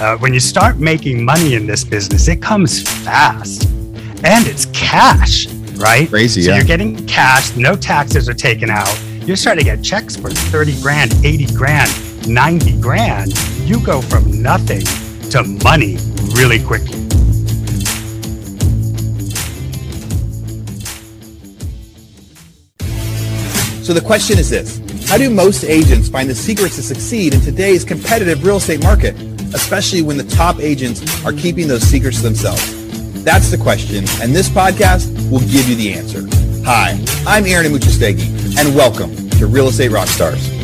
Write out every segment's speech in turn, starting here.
Uh, when you start making money in this business, it comes fast and it's cash, right? Crazy, so yeah. you're getting cash, no taxes are taken out. You're starting to get checks for 30 grand, 80 grand, 90 grand. You go from nothing to money really quickly. So the question is this How do most agents find the secrets to succeed in today's competitive real estate market, especially when the top agents are keeping those secrets to themselves? That's the question, and this podcast will give you the answer. Hi, I'm Aaron Amuchastegui, and welcome to Real Estate Rockstars.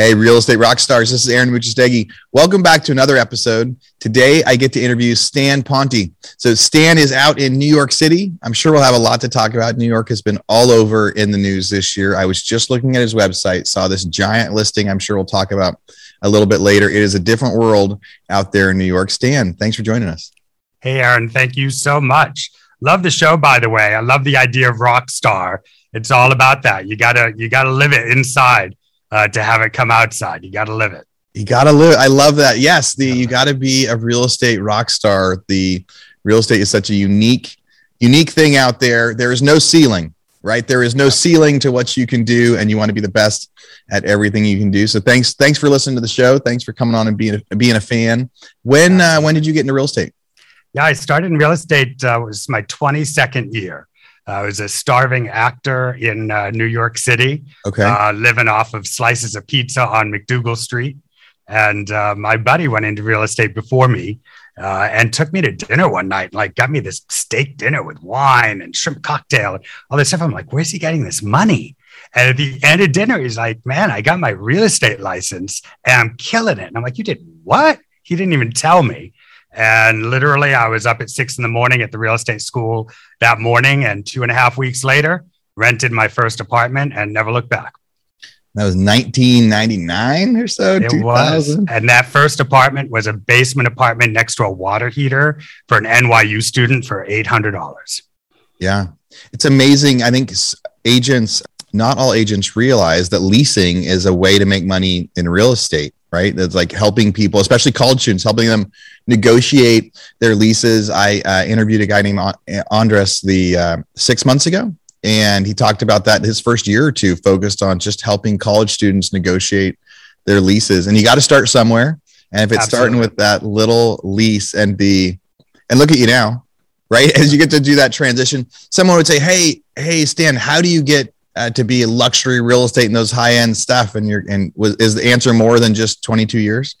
Hey, real estate rock stars. This is Aaron Amuchastegui. Welcome back to another episode. Today, I get to interview Stan Ponte. So, Stan is out in New York City. I'm sure we'll have a lot to talk about. New York has been all over in the news this year. I was just looking at his website, saw this giant listing. I'm sure we'll talk about a little bit later. It is a different world out there in New York. Stan, thanks for joining us. Hey, Aaron, thank you so much. Love the show, by the way. I love the idea of rock star. It's all about that. You gotta, you gotta live it inside uh, to have it come outside. You got to live it. You got to live. I love that. Yes, the you got to be a real estate rock star. The real estate is such a unique, unique thing out there. There is no ceiling, right? There is no ceiling to what you can do, and you want to be the best at everything you can do. So thanks, thanks for listening to the show. Thanks for coming on and being a, being a fan. When uh, when did you get into real estate? Yeah, I started in real estate. Uh, was my 22nd year. I was a starving actor in uh, New York City, okay, uh, living off of slices of pizza on MacDougal Street. And uh, my buddy went into real estate before me uh, and took me to dinner one night, like got me this steak dinner with wine and shrimp cocktail and all this stuff. I'm like, where's he getting this money? And at the end of dinner, he's like, man, I got my real estate license and I'm killing it. And I'm like, you did what? He didn't even tell me. And literally, I was up at six in the morning at the real estate school that morning. And two and a half weeks later, rented my first apartment and never looked back. That was 1999 or so. It 2000. was. And that first apartment was a basement apartment next to a water heater for an NYU student for $800. Yeah. It's amazing. I think agents, not all agents realize that leasing is a way to make money in real estate right? That's like helping people, especially college students, helping them negotiate their leases. I uh, interviewed a guy named Andres the uh, six months ago, and he talked about that his first year or two focused on just helping college students negotiate their leases. And you got to start somewhere. And if it's Absolutely. starting with that little lease and the, and look at you now, right? As you get to do that transition, someone would say, "Hey, hey, Stan, how do you get uh, to be luxury real estate and those high end stuff? And you're and was is the answer more than just 22 years?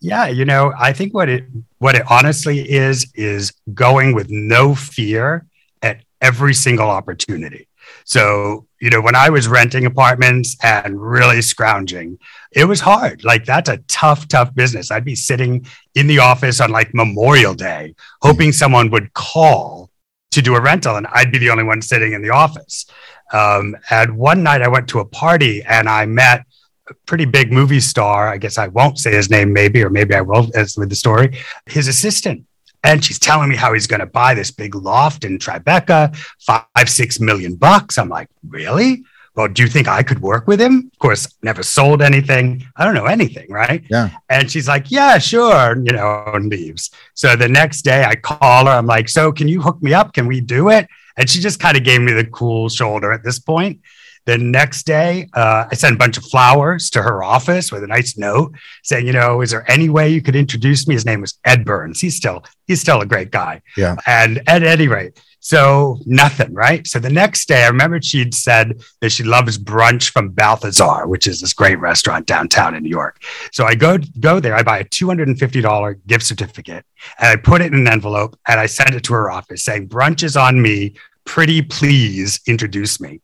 Yeah, you know, I think what it what it honestly is is going with no fear at every single opportunity. So, you know, when I was renting apartments and really scrounging, it was hard. Like that's a tough, tough business. I'd be sitting in the office on like Memorial Day, hoping someone would call to do a rental, and I'd be the only one sitting in the office. Um, and one night I went to a party and I met a pretty big movie star. I guess I won't say his name, maybe, or maybe I will as with the story. His assistant. And she's telling me how he's going to buy this big loft in Tribeca, five, six million bucks. I'm like, really? Well, do you think I could work with him? Of course, never sold anything. I don't know anything, right? Yeah. And she's like, yeah, sure, you know, and leaves. So the next day I call her. I'm like, so can you hook me up? Can we do it? And she just kind of gave me the cool shoulder at this point. The next day, uh, I sent a bunch of flowers to her office with a nice note saying, you know, is there any way you could introduce me? His name was Ed Burns. He's still he's still a great guy. Yeah. And at any rate, so nothing, right? So the next day, I remember she'd said that she loves brunch from Balthazar, which is this great restaurant downtown in New York. So I go go there, I buy a two hundred and fifty dollar gift certificate, and I put it in an envelope, and I send it to her office saying, "Brunch is on me. Pretty please introduce me."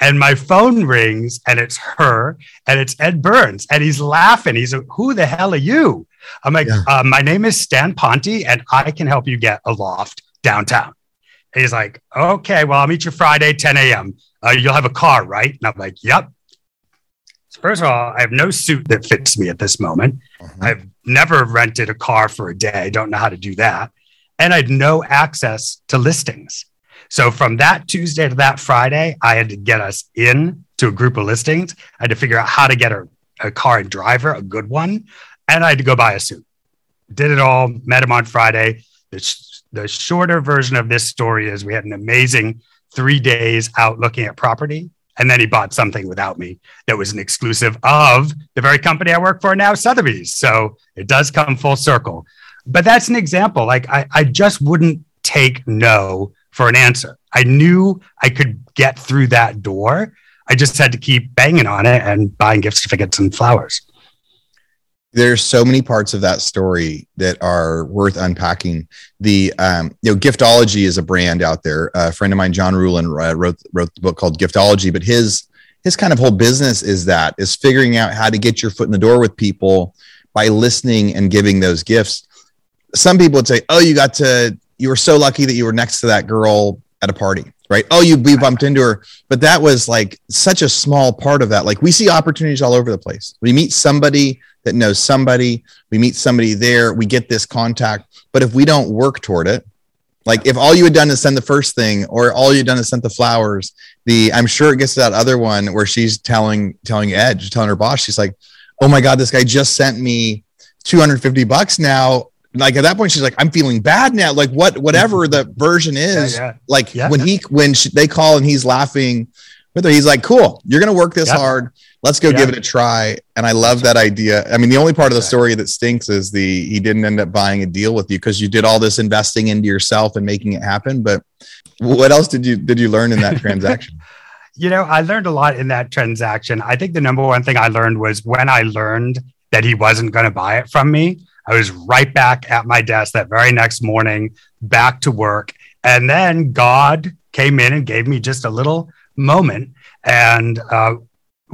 And my phone rings, and it's her, and it's Ed Burns, and he's laughing. He's like, "Who the hell are you?" I'm like, yeah. uh, "My name is Stan Ponte, and I can help you get a loft downtown." He's like, okay, well, I'll meet you Friday, 10 a.m. Uh, you'll have a car, right? And I'm like, yep. So first of all, I have no suit that fits me at this moment. Uh-huh. I've never rented a car for a day. I don't know how to do that. And I had no access to listings. So from that Tuesday to that Friday, I had to get us in to a group of listings. I had to figure out how to get a, a car and driver, a good one, and I had to go buy a suit. Did it all, met him on Friday. The, the shorter version of this story is we had an amazing three days out looking at property. And then he bought something without me that was an exclusive of the very company I work for now, Sotheby's. So it does come full circle. But that's an example. Like I, I just wouldn't take no for an answer. I knew I could get through that door. I just had to keep banging on it and buying gift certificates and flowers there's so many parts of that story that are worth unpacking. The um, you know, Giftology is a brand out there. A friend of mine, John Ruhlin, uh, wrote wrote the book called Giftology, but his his kind of whole business is that is figuring out how to get your foot in the door with people by listening and giving those gifts. Some people would say, "Oh, you got to you were so lucky that you were next to that girl at a party." Right. Oh, you we bumped into her. But that was like such a small part of that. Like we see opportunities all over the place. We meet somebody that knows somebody. We meet somebody there. We get this contact. But if we don't work toward it, like if all you had done is send the first thing, or all you'd done is sent the flowers, the I'm sure it gets to that other one where she's telling telling Edge, telling her boss, she's like, "Oh my god, this guy just sent me 250 bucks now." Like at that point, she's like, "I'm feeling bad now." Like what, whatever the version is, yeah, yeah. like yeah, when he when she, they call and he's laughing with her, he's like, "Cool, you're gonna work this hard let's go yeah. give it a try. And I love that idea. I mean, the only part of the story that stinks is the he didn't end up buying a deal with you because you did all this investing into yourself and making it happen. But what else did you did you learn in that transaction? you know, I learned a lot in that transaction. I think the number one thing I learned was when I learned that he wasn't going to buy it from me, I was right back at my desk that very next morning, back to work. And then God came in and gave me just a little moment. And uh,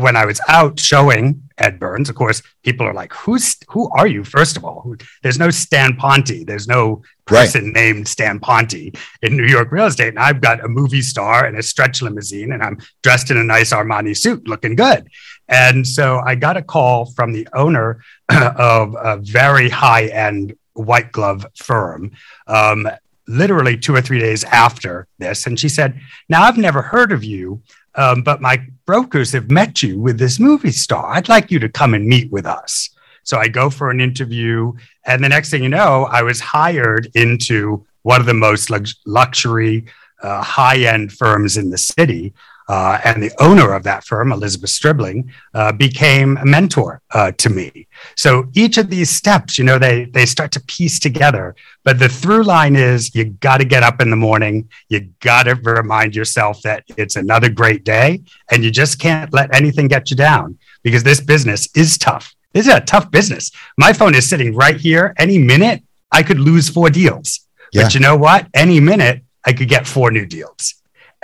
when I was out showing Ed Burns, of course, people are like, "Who's who are you?" First of all, there's no Stan Ponte. There's no person right. named Stan Ponte in New York real estate, and I've got a movie star and a stretch limousine, and I'm dressed in a nice Armani suit, looking good. And so I got a call from the owner of a very high end white glove firm. Um, literally two or three days after this. And she said, Now I've never heard of you, um, but my brokers have met you with this movie star. I'd like you to come and meet with us. So I go for an interview. And the next thing you know, I was hired into one of the most lux- luxury, uh, high end firms in the city. Uh, and the owner of that firm, Elizabeth Stribling, uh, became a mentor uh, to me. So each of these steps, you know, they they start to piece together. But the through line is you got to get up in the morning. You got to remind yourself that it's another great day, and you just can't let anything get you down because this business is tough. This is a tough business. My phone is sitting right here. Any minute, I could lose four deals. Yeah. But you know what? Any minute, I could get four new deals.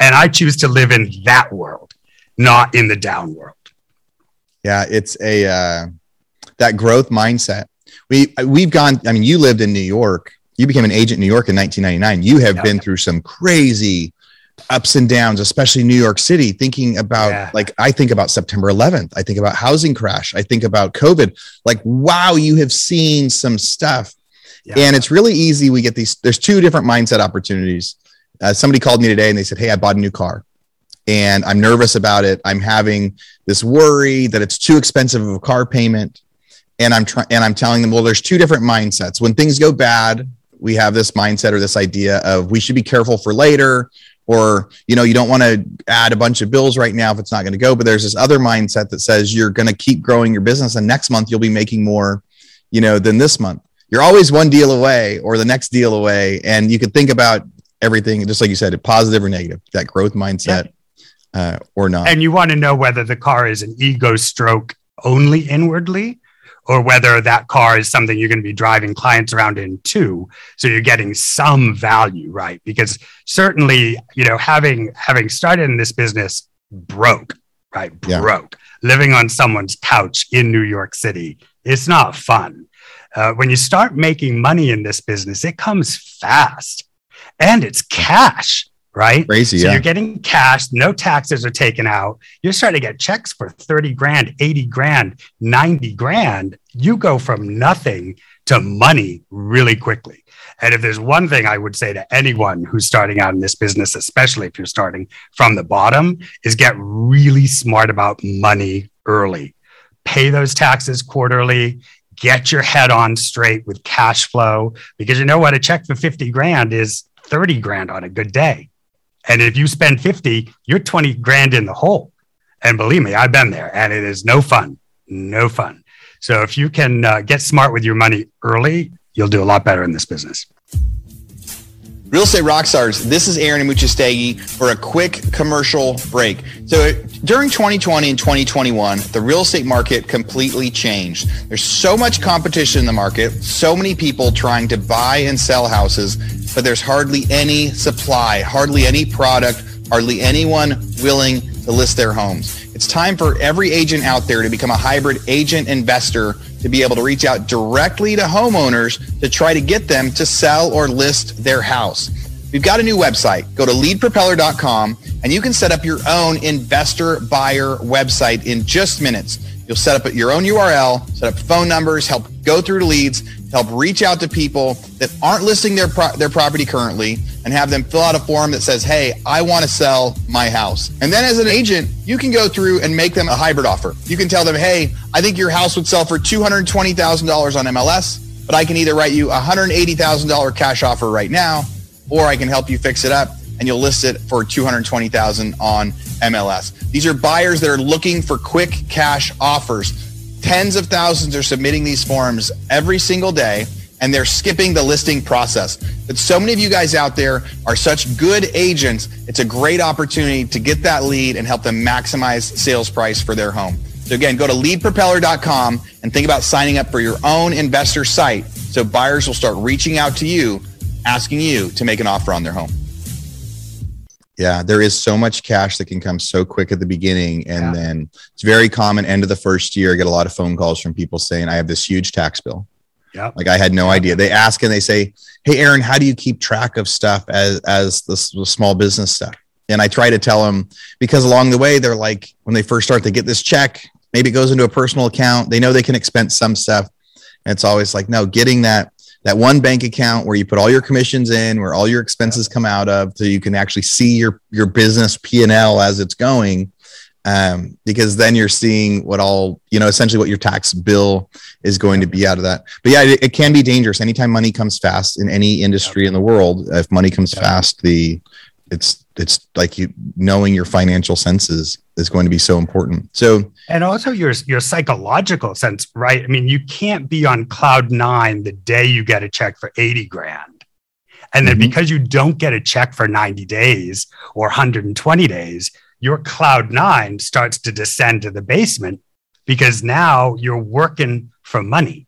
And I choose to live in that world, not in the down world. Yeah, it's a uh, that growth mindset. We we've gone. I mean, you lived in New York. You became an agent in New York in 1999. You have been through some crazy ups and downs, especially New York City. Thinking about yeah. like I think about September 11th. I think about housing crash. I think about COVID. Like, wow, you have seen some stuff. Yeah. And it's really easy. We get these. There's two different mindset opportunities uh, somebody called me today and they said, Hey, I bought a new car and I'm nervous about it. I'm having this worry that it's too expensive of a car payment. And I'm trying, and I'm telling them, well, there's two different mindsets. When things go bad, we have this mindset or this idea of we should be careful for later, or you know, you don't want to add a bunch of bills right now if it's not going to go. But there's this other mindset that says you're going to keep growing your business, and next month you'll be making more, you know, than this month. You're always one deal away or the next deal away, and you can think about everything, just like you said, positive or negative, that growth mindset yeah. uh, or not. And you want to know whether the car is an ego stroke only inwardly or whether that car is something you're going to be driving clients around in too so you're getting some value right because certainly you know having having started in this business broke right broke yeah. living on someone's couch in new york city it's not fun uh, when you start making money in this business it comes fast and it's cash, right? Crazy. So yeah. you're getting cash, no taxes are taken out. You're starting to get checks for 30 grand, 80 grand, 90 grand. You go from nothing to money really quickly. And if there's one thing I would say to anyone who's starting out in this business, especially if you're starting from the bottom, is get really smart about money early. Pay those taxes quarterly, get your head on straight with cash flow, because you know what? A check for 50 grand is 30 grand on a good day. And if you spend 50, you're 20 grand in the hole. And believe me, I've been there and it is no fun, no fun. So if you can uh, get smart with your money early, you'll do a lot better in this business. Real Estate Rockstars, this is Aaron Amuchastegui for a quick commercial break. So during 2020 and 2021, the real estate market completely changed. There's so much competition in the market, so many people trying to buy and sell houses, but there's hardly any supply, hardly any product, hardly anyone willing to list their homes. It's time for every agent out there to become a hybrid agent investor to be able to reach out directly to homeowners to try to get them to sell or list their house. We've got a new website. Go to leadpropeller.com and you can set up your own investor buyer website in just minutes. You'll set up your own URL, set up phone numbers, help go through leads, help reach out to people that aren't listing their pro- their property currently and have them fill out a form that says, "Hey, I want to sell my house." And then as an agent, you can go through and make them a hybrid offer. You can tell them, "Hey, I think your house would sell for $220,000 on MLS, but I can either write you a $180,000 cash offer right now, or I can help you fix it up and you'll list it for 220,000 on MLS. These are buyers that are looking for quick cash offers Tens of thousands are submitting these forms every single day and they're skipping the listing process. But so many of you guys out there are such good agents. It's a great opportunity to get that lead and help them maximize sales price for their home. So again, go to leadpropeller.com and think about signing up for your own investor site so buyers will start reaching out to you, asking you to make an offer on their home. Yeah, there is so much cash that can come so quick at the beginning. And yeah. then it's very common end of the first year, I get a lot of phone calls from people saying, I have this huge tax bill. Yeah. Like I had no idea. They ask and they say, Hey, Aaron, how do you keep track of stuff as, as the, the small business stuff? And I try to tell them because along the way, they're like, when they first start, they get this check, maybe it goes into a personal account. They know they can expense some stuff. And it's always like, no, getting that that one bank account where you put all your commissions in, where all your expenses come out of, so you can actually see your your business P and L as it's going. Um, because then you're seeing what all you know, essentially what your tax bill is going to be out of that. But yeah, it, it can be dangerous. Anytime money comes fast in any industry in the world, if money comes fast, the it's it's like you knowing your financial senses is going to be so important. So and also your your psychological sense, right? I mean, you can't be on cloud nine the day you get a check for 80 grand. And then mm-hmm. because you don't get a check for 90 days or 120 days, your cloud nine starts to descend to the basement because now you're working for money.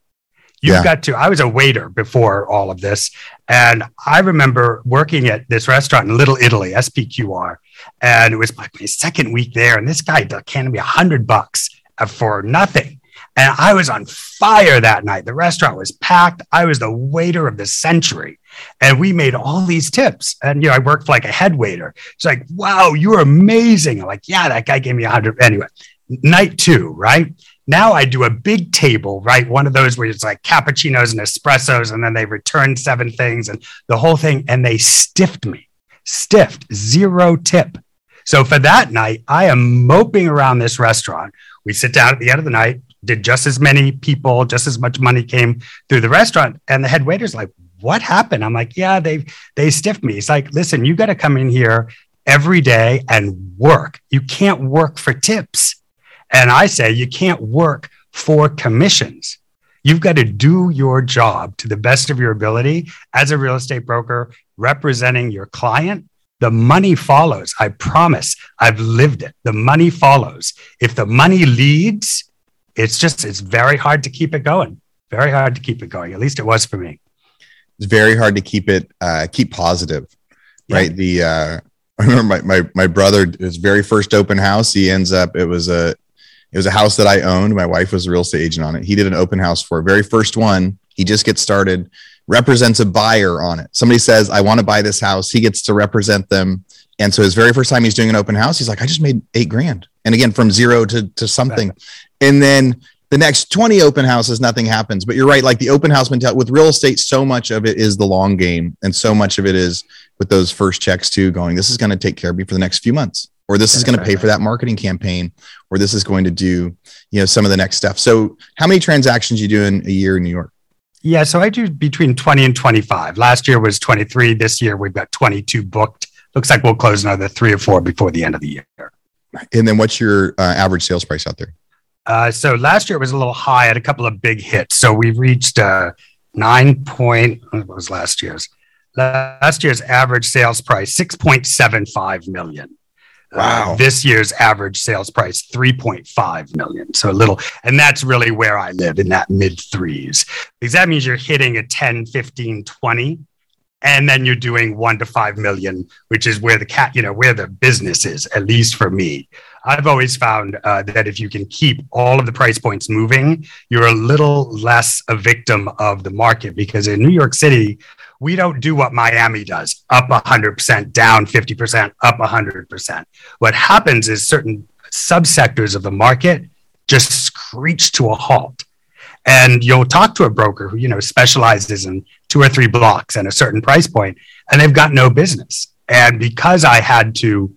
You've yeah. got to, I was a waiter before all of this. And I remember working at this restaurant in Little Italy, SPQR. And it was like my second week there. And this guy handed me a hundred bucks for nothing. And I was on fire that night. The restaurant was packed. I was the waiter of the century. And we made all these tips. And, you know, I worked like a head waiter. It's like, wow, you're amazing. I'm like, yeah, that guy gave me a hundred. Anyway, night two, right? Now I do a big table, right? One of those where it's like cappuccinos and espressos, and then they return seven things and the whole thing, and they stiffed me, stiffed, zero tip. So for that night, I am moping around this restaurant. We sit down at the end of the night, did just as many people, just as much money came through the restaurant, and the head waiter's like, "What happened?" I'm like, "Yeah, they they stiffed me." He's like, "Listen, you got to come in here every day and work. You can't work for tips." And I say you can't work for commissions. You've got to do your job to the best of your ability as a real estate broker representing your client. The money follows. I promise. I've lived it. The money follows. If the money leads, it's just, it's very hard to keep it going. Very hard to keep it going. At least it was for me. It's very hard to keep it, uh, keep positive, yeah. right? The, uh, I remember my, my, my brother, his very first open house, he ends up, it was a, it was a house that I owned. My wife was a real estate agent on it. He did an open house for a very first one. He just gets started, represents a buyer on it. Somebody says, I want to buy this house. He gets to represent them. And so his very first time he's doing an open house, he's like, I just made eight grand. And again, from zero to, to something. And then the next 20 open houses, nothing happens. But you're right. Like the open house mentality with real estate, so much of it is the long game. And so much of it is with those first checks too, going, this is going to take care of me for the next few months, or this is going to pay for that marketing campaign, or this is going to do, you know, some of the next stuff. So how many transactions you do in a year in New York? Yeah, so I do between 20 and 25. Last year was 23. This year we've got 22 booked. Looks like we'll close another three or four before the end of the year. And then what's your uh, average sales price out there? Uh, so last year it was a little high, at a couple of big hits. So we reached uh, nine point. What was last year's? Last year's average sales price six point seven five million. Uh, wow. Uh, this year's average sales price 3.5 million. So a little, and that's really where I live in that mid threes, because that means you're hitting a 10, 15, 20 and then you're doing one to five million, which is where the cat, you know, where the business is, at least for me. I've always found uh, that if you can keep all of the price points moving, you're a little less a victim of the market because in New York City, we don't do what Miami does up 100%, down 50%, up 100%. What happens is certain subsectors of the market just screech to a halt and you'll talk to a broker who you know specializes in two or three blocks and a certain price point and they've got no business and because i had to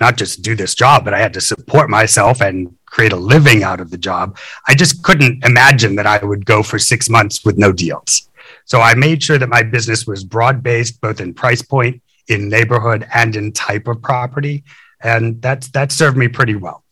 not just do this job but i had to support myself and create a living out of the job i just couldn't imagine that i would go for six months with no deals so i made sure that my business was broad based both in price point in neighborhood and in type of property and that's that served me pretty well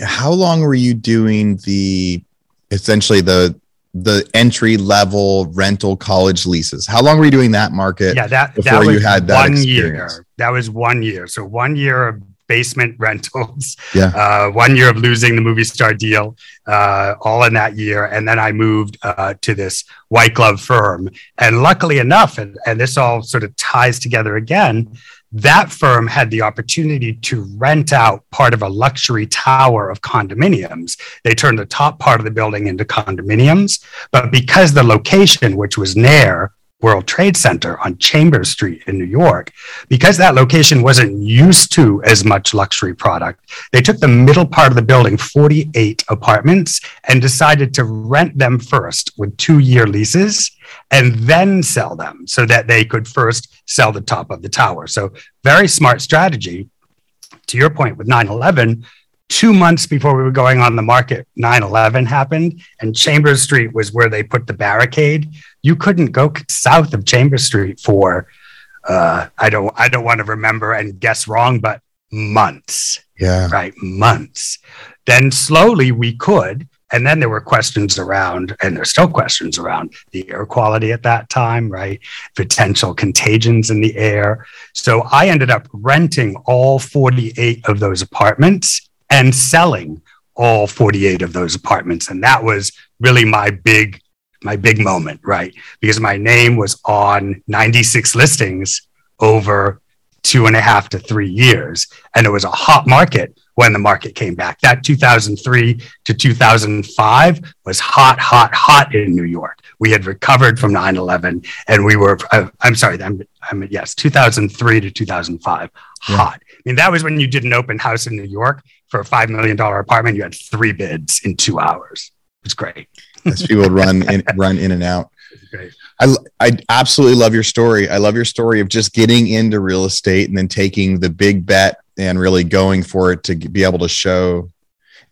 how long were you doing the essentially the the entry level rental college leases. How long were you doing that market? Yeah, that before that you had that one experience? year. That was one year. So one year of basement rentals. Yeah. Uh, one year of losing the movie star deal, uh, all in that year, and then I moved uh, to this white glove firm. And luckily enough, and, and this all sort of ties together again that firm had the opportunity to rent out part of a luxury tower of condominiums. They turned the top part of the building into condominiums, but because the location, which was near World Trade Center on Chambers Street in New York, because that location wasn't used to as much luxury product, they took the middle part of the building, 48 apartments, and decided to rent them first with two year leases and then sell them so that they could first sell the top of the tower. So, very smart strategy. To your point with 9 11, two months before we were going on the market, 9 11 happened, and Chambers Street was where they put the barricade. You couldn't go south of Chambers Street for, uh, I don't, I don't want to remember and guess wrong, but months. Yeah. Right. Months. Then slowly we could. And then there were questions around, and there's still questions around the air quality at that time, right? Potential contagions in the air. So I ended up renting all 48 of those apartments and selling all 48 of those apartments. And that was really my big, my big moment, right? Because my name was on 96 listings over two and a half to three years. And it was a hot market when the market came back. That 2003 to 2005 was hot, hot, hot in New York. We had recovered from 9 11 and we were, uh, I'm sorry, I'm, I'm, yes, 2003 to 2005, yeah. hot. I mean, that was when you did an open house in New York for a $5 million apartment. You had three bids in two hours. It was great. As people would run in, run in and out. Great. I, I absolutely love your story. I love your story of just getting into real estate and then taking the big bet and really going for it to be able to show.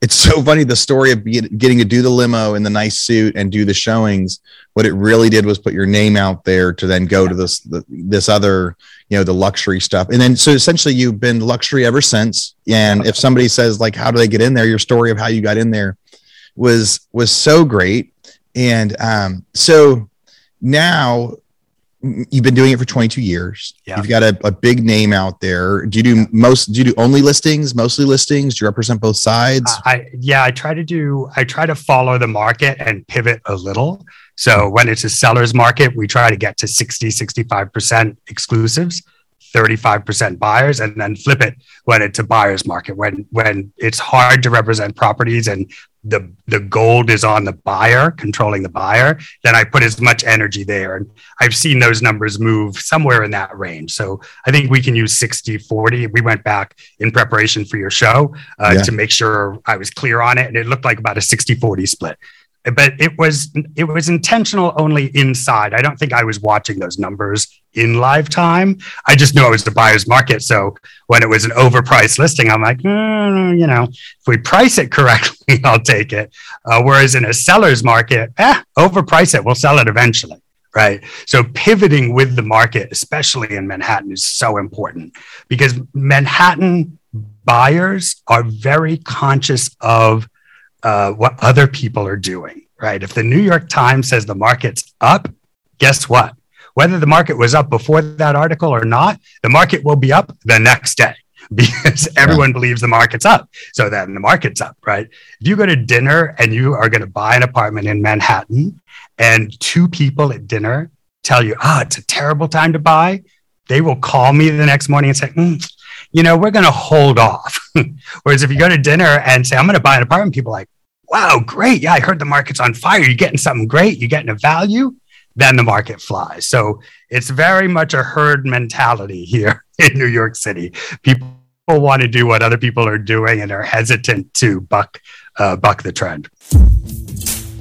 It's so funny the story of getting to do the limo in the nice suit and do the showings. What it really did was put your name out there to then go to this the, this other you know the luxury stuff. And then so essentially you've been luxury ever since. And if somebody says like how do they get in there? Your story of how you got in there was was so great. And um so now you've been doing it for 22 years. Yeah. You've got a, a big name out there. Do you do most, do you do only listings, mostly listings? Do you represent both sides? Uh, I, yeah, I try to do, I try to follow the market and pivot a little. So when it's a seller's market, we try to get to 60, 65% exclusives. 35% buyers and then flip it when it's a buyer's market when when it's hard to represent properties and the the gold is on the buyer controlling the buyer then i put as much energy there. And i've seen those numbers move somewhere in that range. So i think we can use 60 40 we went back in preparation for your show uh, yeah. to make sure i was clear on it. And it looked like about a 60 40 split but it was it was intentional only inside. I don't think I was watching those numbers in live time. I just knew it was the buyer's market. So when it was an overpriced listing, I'm like, mm, you know, if we price it correctly, I'll take it. Uh, whereas in a seller's market, eh, overprice it, we'll sell it eventually. Right. So pivoting with the market, especially in Manhattan, is so important because Manhattan buyers are very conscious of uh, what other people are doing, right? If the New York Times says the market's up, guess what? Whether the market was up before that article or not, the market will be up the next day because everyone yeah. believes the market's up. So then the market's up, right? If you go to dinner and you are going to buy an apartment in Manhattan and two people at dinner tell you, ah, oh, it's a terrible time to buy, they will call me the next morning and say, mm, you know, we're going to hold off. Whereas if you go to dinner and say, I'm going to buy an apartment, people like, wow, great. Yeah, I heard the market's on fire. You're getting something great. You're getting a value. Then the market flies. So it's very much a herd mentality here in New York City. People want to do what other people are doing and are hesitant to buck uh, buck the trend.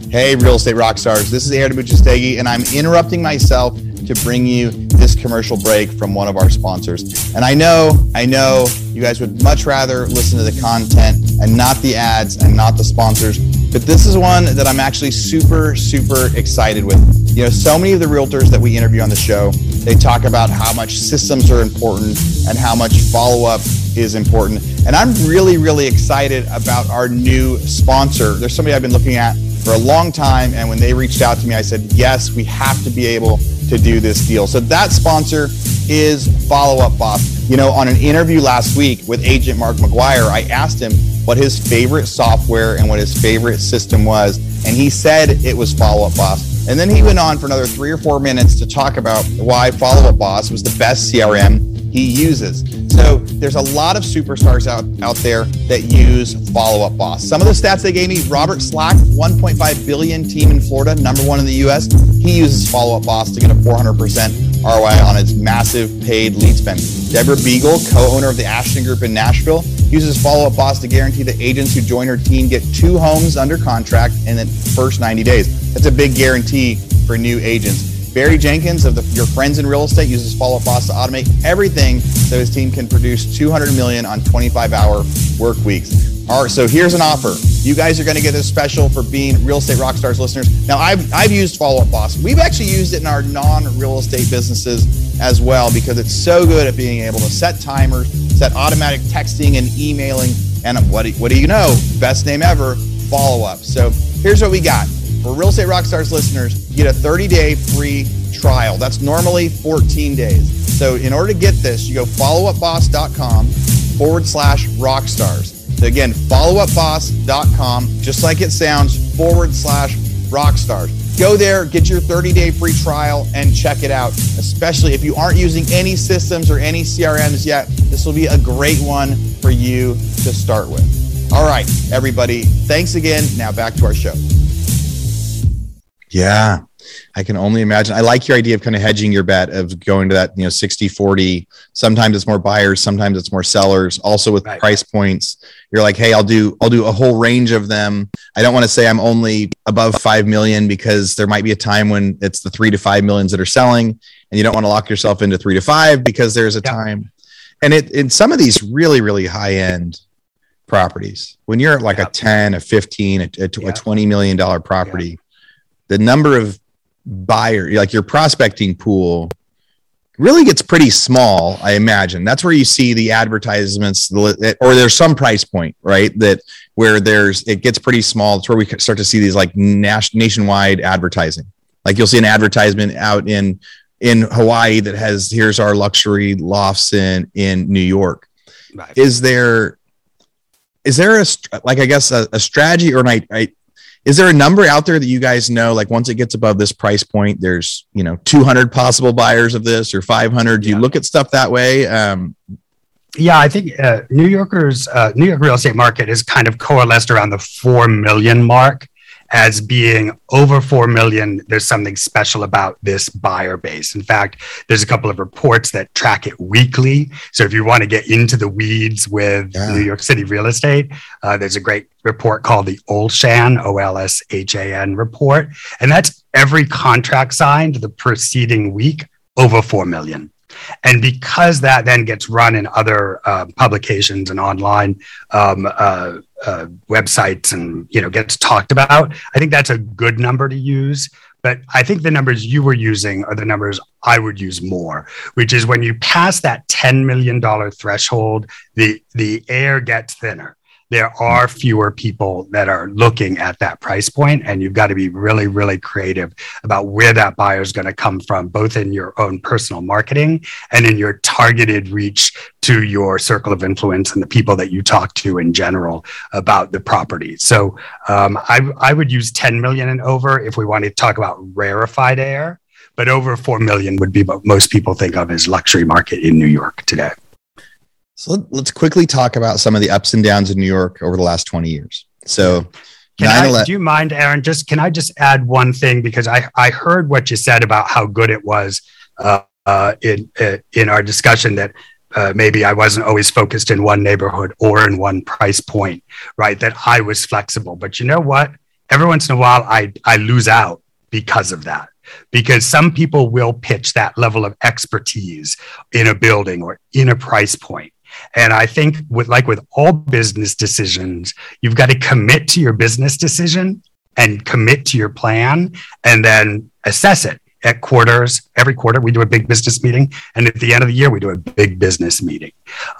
Hey, real estate rock stars. This is Aaron Amuchastegui, and I'm interrupting myself to bring you this commercial break from one of our sponsors. And I know, I know you guys would much rather listen to the content and not the ads and not the sponsors, but this is one that I'm actually super, super excited with. You know, so many of the realtors that we interview on the show, they talk about how much systems are important and how much follow up is important. And I'm really, really excited about our new sponsor. There's somebody I've been looking at for a long time. And when they reached out to me, I said, yes, we have to be able to do this deal. So that sponsor is Follow Up Boss. You know, on an interview last week with agent Mark McGuire, I asked him what his favorite software and what his favorite system was. And he said it was Follow Up Boss. And then he went on for another three or four minutes to talk about why Follow Up Boss was the best CRM he uses. So there's a lot of superstars out, out there that use Follow Up Boss. Some of the stats they gave me Robert Slack, 1.5 billion team in Florida, number one in the US. He uses Follow Up Boss to get a 400% ROI on its massive paid lead spend. Deborah Beagle, co owner of the Ashton Group in Nashville, uses Follow Up Boss to guarantee that agents who join her team get two homes under contract in the first 90 days. That's a big guarantee for new agents. Barry Jenkins of the, Your Friends in Real Estate uses Follow Boss to automate everything so his team can produce 200 million on 25 hour work weeks. All right, so here's an offer. You guys are going to get this special for being Real Estate Rockstars listeners. Now, I've, I've used Follow Up Boss. We've actually used it in our non real estate businesses as well because it's so good at being able to set timers, set automatic texting and emailing. And what do, what do you know? Best name ever, follow up. So here's what we got. For Real Estate Rockstars listeners, you get a 30 day free trial. That's normally 14 days. So in order to get this, you go followupboss.com forward slash rockstars. So again, followupboss.com, just like it sounds, forward slash rockstars. Go there, get your 30 day free trial, and check it out. Especially if you aren't using any systems or any CRMs yet, this will be a great one for you to start with. All right, everybody, thanks again. Now back to our show. Yeah. I can only imagine. I like your idea of kind of hedging your bet of going to that, you know, 60 40. Sometimes it's more buyers, sometimes it's more sellers. Also with right. price points, you're like, hey, I'll do I'll do a whole range of them. I don't want to say I'm only above 5 million because there might be a time when it's the 3 to 5 millions that are selling and you don't want to lock yourself into 3 to 5 because there's a yeah. time. And it in some of these really really high end properties, when you're at like yeah. a 10, a 15, a, a, yeah. a 20 million dollar property, the number of buyer, like your prospecting pool, really gets pretty small. I imagine that's where you see the advertisements, eh, or there's some price point, right? That where there's it gets pretty small. It's where we start to see these like nationwide advertising. Like you'll see an advertisement out in in Hawaii that has here's our luxury lofts in in New York. Right. Is there is there a like I guess a, a strategy or an is there a number out there that you guys know like once it gets above this price point there's you know 200 possible buyers of this or 500 do you look at stuff that way? Um, yeah, I think uh, New Yorkers, uh, New York real estate market is kind of coalesced around the four million mark as being over 4 million. There's something special about this buyer base. In fact, there's a couple of reports that track it weekly. So if you want to get into the weeds with yeah. New York City real estate, uh, there's a great report called the Olshan, O L S H A N report. And that's every contract signed the preceding week over 4 million. And because that then gets run in other uh, publications and online um, uh, uh, websites and you know gets talked about, I think that's a good number to use. But I think the numbers you were using are the numbers I would use more, which is when you pass that $10 million threshold, the, the air gets thinner there are fewer people that are looking at that price point and you've got to be really really creative about where that buyer is going to come from both in your own personal marketing and in your targeted reach to your circle of influence and the people that you talk to in general about the property. So um, I, I would use 10 million and over if we want to talk about rarefied air but over 4 million would be what most people think of as luxury market in new york today so let, us quickly talk about some of the ups and downs in New York over the last 20 years. So, I, do you mind, Aaron? Just can I just add one thing because I I heard what you said about how good it was uh, uh, in uh, in our discussion that uh, maybe I wasn't always focused in one neighborhood or in one price point, right? That I was flexible. But you know what? Every once in a while, I I lose out because of that because some people will pitch that level of expertise in a building or in a price point and I think with like with all business decisions, you've got to commit to your business decision and commit to your plan and then assess it at quarters. Every quarter, we do a big business meeting. And at the end of the year, we do a big business meeting.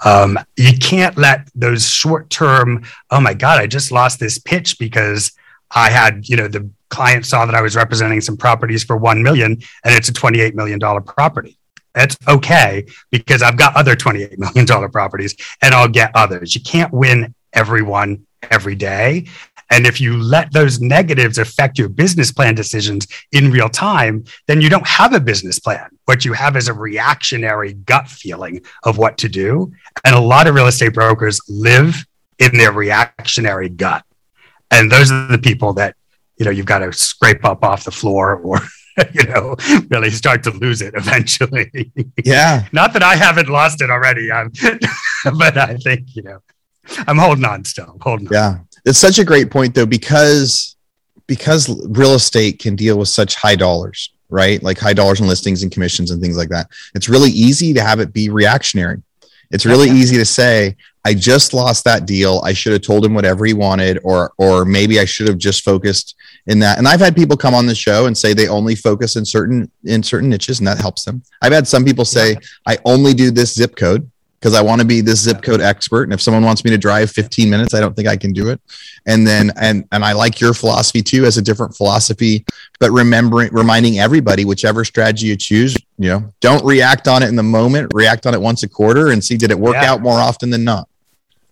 Um, you can't let those short term, oh my God, I just lost this pitch because I had, you know, the client saw that I was representing some properties for 1 million and it's a $28 million property. That's okay because I've got other $28 million properties and I'll get others. You can't win everyone every day. And if you let those negatives affect your business plan decisions in real time, then you don't have a business plan. What you have is a reactionary gut feeling of what to do. And a lot of real estate brokers live in their reactionary gut. And those are the people that, you know, you've got to scrape up off the floor or you know, really start to lose it eventually. Yeah. Not that I haven't lost it already, I'm, um, but I think, you know, I'm holding on still, holding on. Yeah. It's such a great point though, because because real estate can deal with such high dollars, right? Like high dollars and listings and commissions and things like that. It's really easy to have it be reactionary. It's really easy to say, I just lost that deal. I should have told him whatever he wanted, or or maybe I should have just focused in that. And I've had people come on the show and say they only focus in certain in certain niches, and that helps them. I've had some people say I only do this zip code because I want to be this zip code expert. And if someone wants me to drive 15 minutes, I don't think I can do it. And then and and I like your philosophy too as a different philosophy, but remembering reminding everybody whichever strategy you choose, you know, don't react on it in the moment, react on it once a quarter and see did it work yeah. out more often than not.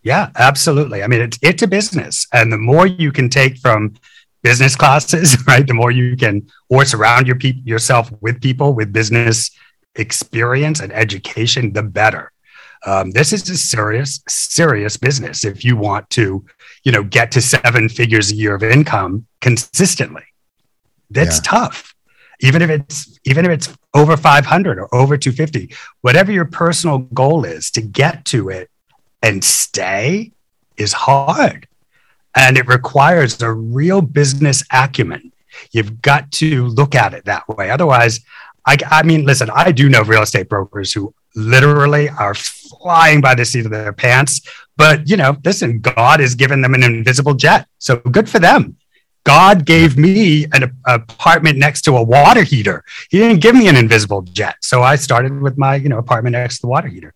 Yeah, absolutely. I mean, it's it's a business, and the more you can take from business classes, right, the more you can or surround your pe- yourself with people with business experience and education, the better. Um, this is a serious, serious business. If you want to, you know, get to seven figures a year of income consistently, that's yeah. tough. Even if it's even if it's over 500 or over 250, whatever your personal goal is to get to it and stay is hard. And it requires a real business acumen. You've got to look at it that way. Otherwise, I, I mean, listen, I do know real estate brokers who literally are flying by the seat of their pants. But, you know, listen, God has given them an invisible jet. So good for them. God gave me an apartment next to a water heater. He didn't give me an invisible jet. So I started with my, you know, apartment next to the water heater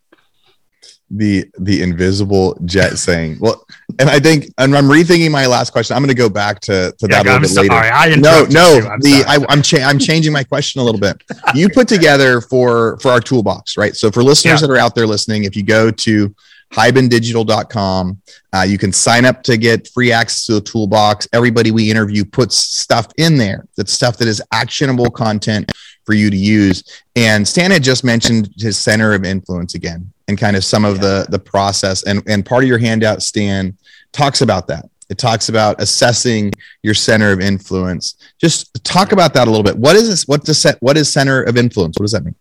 the the invisible jet saying well and i think and i'm rethinking my last question i'm going to go back to, to yeah, that a little I'm bit sorry. later I no no I'm the I, am cha- i'm changing my question a little bit you put together for for our toolbox right so for listeners yeah. that are out there listening if you go to hibandigital.com. Uh, you can sign up to get free access to the toolbox. Everybody we interview puts stuff in there. That's stuff that is actionable content for you to use. And Stan had just mentioned his center of influence again and kind of some of the the process. And, and part of your handout, Stan, talks about that. It talks about assessing your center of influence. Just talk about that a little bit. What is this? What does what is center of influence? What does that mean?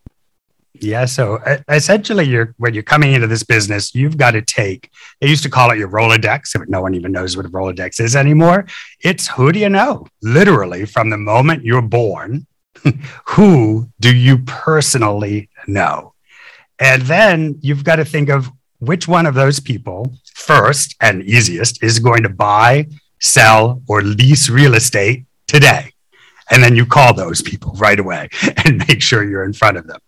Yeah. So essentially, you're when you're coming into this business, you've got to take. They used to call it your Rolodex. If no one even knows what a Rolodex is anymore, it's who do you know? Literally, from the moment you're born, who do you personally know? And then you've got to think of which one of those people first and easiest is going to buy, sell, or lease real estate today. And then you call those people right away and make sure you're in front of them.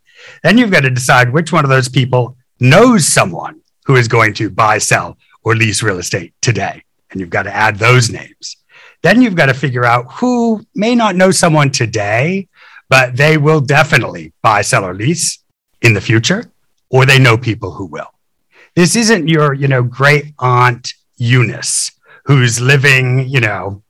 Then you've got to decide which one of those people knows someone who is going to buy, sell, or lease real estate today. And you've got to add those names. Then you've got to figure out who may not know someone today, but they will definitely buy, sell, or lease in the future, or they know people who will. This isn't your, you know, great aunt Eunice who's living, you know,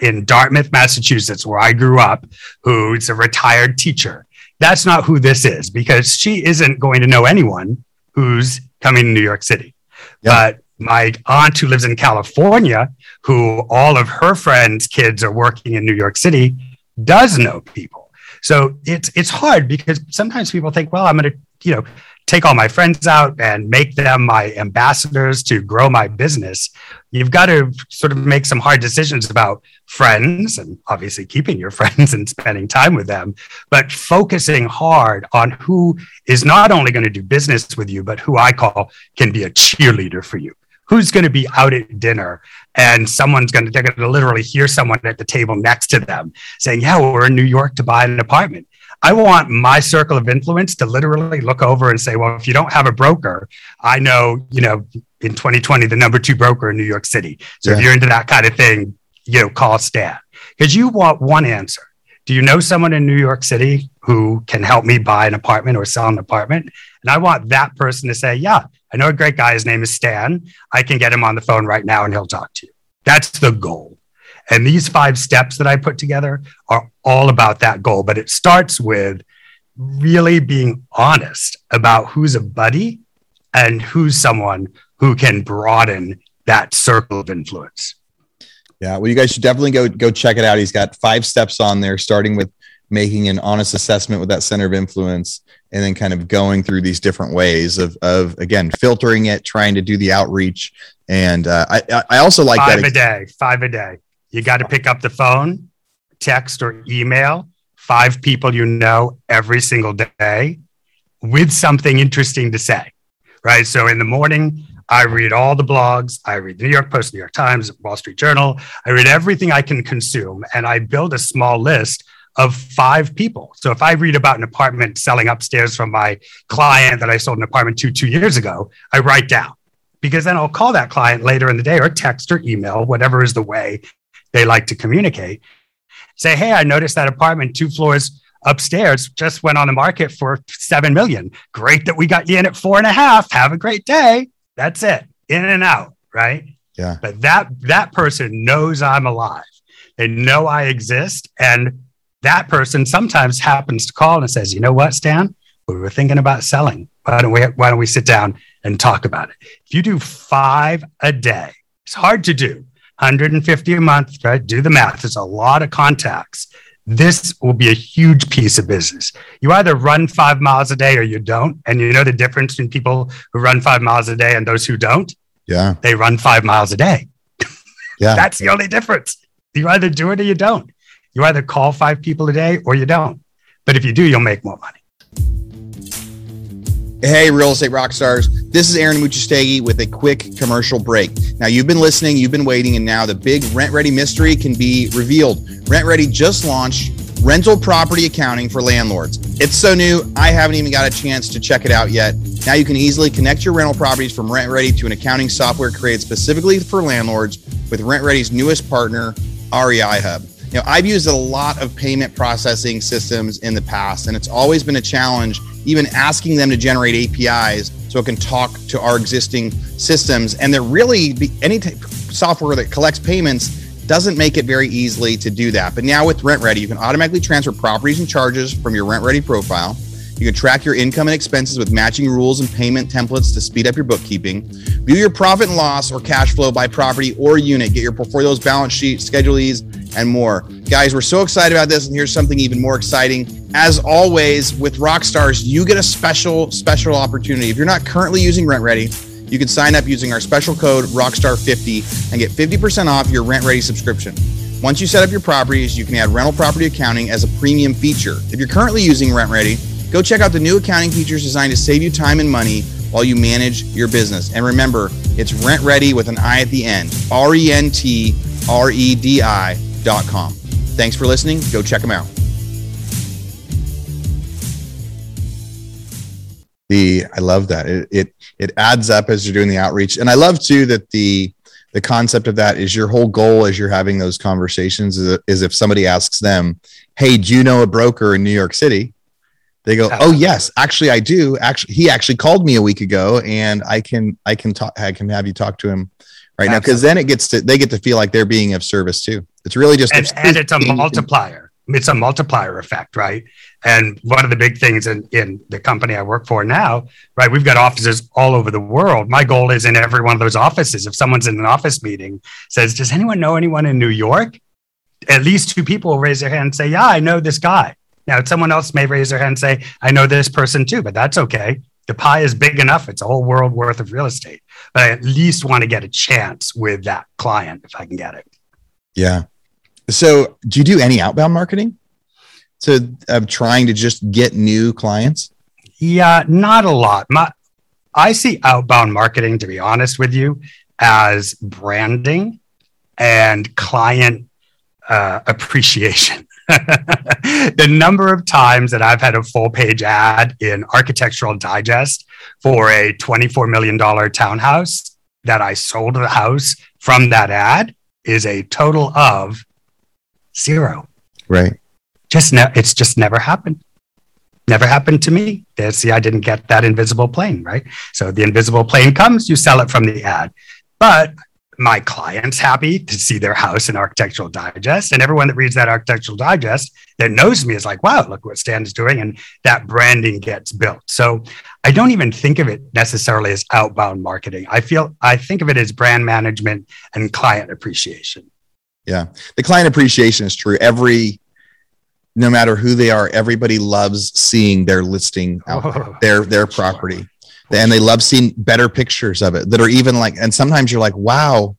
in Dartmouth, Massachusetts, where I grew up, who's a retired teacher that's not who this is because she isn't going to know anyone who's coming to New York City. But my aunt who lives in California, who all of her friends' kids are working in New York City, does know people. So it's it's hard because sometimes people think, well, I'm going to, you know, take all my friends out and make them my ambassadors to grow my business, you've got to sort of make some hard decisions about friends and obviously keeping your friends and spending time with them, but focusing hard on who is not only going to do business with you, but who I call can be a cheerleader for you. Who's going to be out at dinner and someone's going to, they're going to literally hear someone at the table next to them saying, Yeah, we're in New York to buy an apartment I want my circle of influence to literally look over and say, well, if you don't have a broker, I know, you know, in 2020, the number two broker in New York City. So yeah. if you're into that kind of thing, you know, call Stan because you want one answer. Do you know someone in New York City who can help me buy an apartment or sell an apartment? And I want that person to say, yeah, I know a great guy. His name is Stan. I can get him on the phone right now and he'll talk to you. That's the goal. And these five steps that I put together are all about that goal. But it starts with really being honest about who's a buddy and who's someone who can broaden that circle of influence. Yeah, well, you guys should definitely go go check it out. He's got five steps on there, starting with making an honest assessment with that center of influence, and then kind of going through these different ways of of again filtering it, trying to do the outreach. And uh, I I also like five that a day, five a day. You got to pick up the phone, text, or email five people you know every single day with something interesting to say, right? So in the morning, I read all the blogs. I read the New York Post, New York Times, Wall Street Journal. I read everything I can consume and I build a small list of five people. So if I read about an apartment selling upstairs from my client that I sold an apartment to two years ago, I write down because then I'll call that client later in the day or text or email, whatever is the way they like to communicate. Say, hey, I noticed that apartment two floors upstairs just went on the market for seven million. Great that we got you in at four and a half. Have a great day. That's it. In and out, right? Yeah. But that that person knows I'm alive. They know I exist. And that person sometimes happens to call and says, you know what, Stan? We were thinking about selling. Why don't we why don't we sit down and talk about it? If you do five a day, it's hard to do. 150 a month, right? Do the math. There's a lot of contacts. This will be a huge piece of business. You either run five miles a day or you don't. And you know the difference between people who run five miles a day and those who don't? Yeah. They run five miles a day. Yeah. That's the only difference. You either do it or you don't. You either call five people a day or you don't. But if you do, you'll make more money. Hey, real estate rock stars. This is Aaron Amuchastegui with a quick commercial break. Now, you've been listening, you've been waiting, and now the big RentRedi mystery can be revealed. RentRedi just launched rental property accounting for landlords. It's so new, I haven't even got a chance to check it out yet. Now you can easily connect your rental properties from RentRedi to an accounting software created specifically for landlords with RentRedi's newest partner, REI Hub. You know, I've used a lot of payment processing systems in the past, and it's always been a challenge, even asking them to generate APIs so it can talk to our existing systems. And they're really any t- software that collects payments doesn't make it very easily to do that. But now with RentRedi, you can automatically transfer properties and charges from your RentRedi profile you can track your income and expenses with matching rules and payment templates to speed up your bookkeeping. View your profit and loss or cash flow by property or unit. Get your portfolio's balance sheet, Schedule E's, and more. Guys, we're so excited about this. And here's something even more exciting. As always, with Rockstars, you get a special, special opportunity. If you're not currently using RentRedi, you can sign up using our special code Rockstar50 and get 50% off your RentRedi subscription. Once you set up your properties, you can add rental property accounting as a premium feature. If you're currently using RentRedi, Go check out the new accounting features designed to save you time and money while you manage your business. And remember, it's RentRedi with an I at the end. R E N T R E D I dot com. Thanks for listening. Go check them out. The I love that. It it it adds up as you're doing the outreach. And I love too that the the concept of that is your whole goal as you're having those conversations is, is if somebody asks them, Hey, do you know a broker in New York City? they go oh yes actually i do actually he actually called me a week ago and i can i can talk i can have you talk to him right Absolutely. now because then it gets to they get to feel like they're being of service too it's really just and, and it's a multiplier it's a multiplier effect right and one of the big things in, in the company i work for now right we've got offices all over the world my goal is in every one of those offices if someone's in an office meeting says does anyone know anyone in new york at least two people will raise their hand and say yeah i know this guy now, someone else may raise their hand and say, I know this person too, but that's okay. The pie is big enough. It's a whole world worth of real estate. But I at least want to get a chance with that client if I can get it. Yeah. So, do you do any outbound marketing? So, of trying to just get new clients? Yeah, not a lot. My, I see outbound marketing, to be honest with you, as branding and client uh, appreciation. the number of times that I've had a full page ad in Architectural Digest for a $24 million townhouse that I sold the house from that ad is a total of zero. Right. Just ne- it's just never happened. Never happened to me. See, I didn't get that invisible plane, right? So the invisible plane comes, you sell it from the ad. But my clients happy to see their house in Architectural Digest. And everyone that reads that Architectural Digest that knows me is like, wow, look what Stan is doing. And that branding gets built. So I don't even think of it necessarily as outbound marketing. I feel I think of it as brand management and client appreciation. Yeah. The client appreciation is true. Every no matter who they are, everybody loves seeing their listing out oh, their their property. And they love seeing better pictures of it that are even like and sometimes you're like wow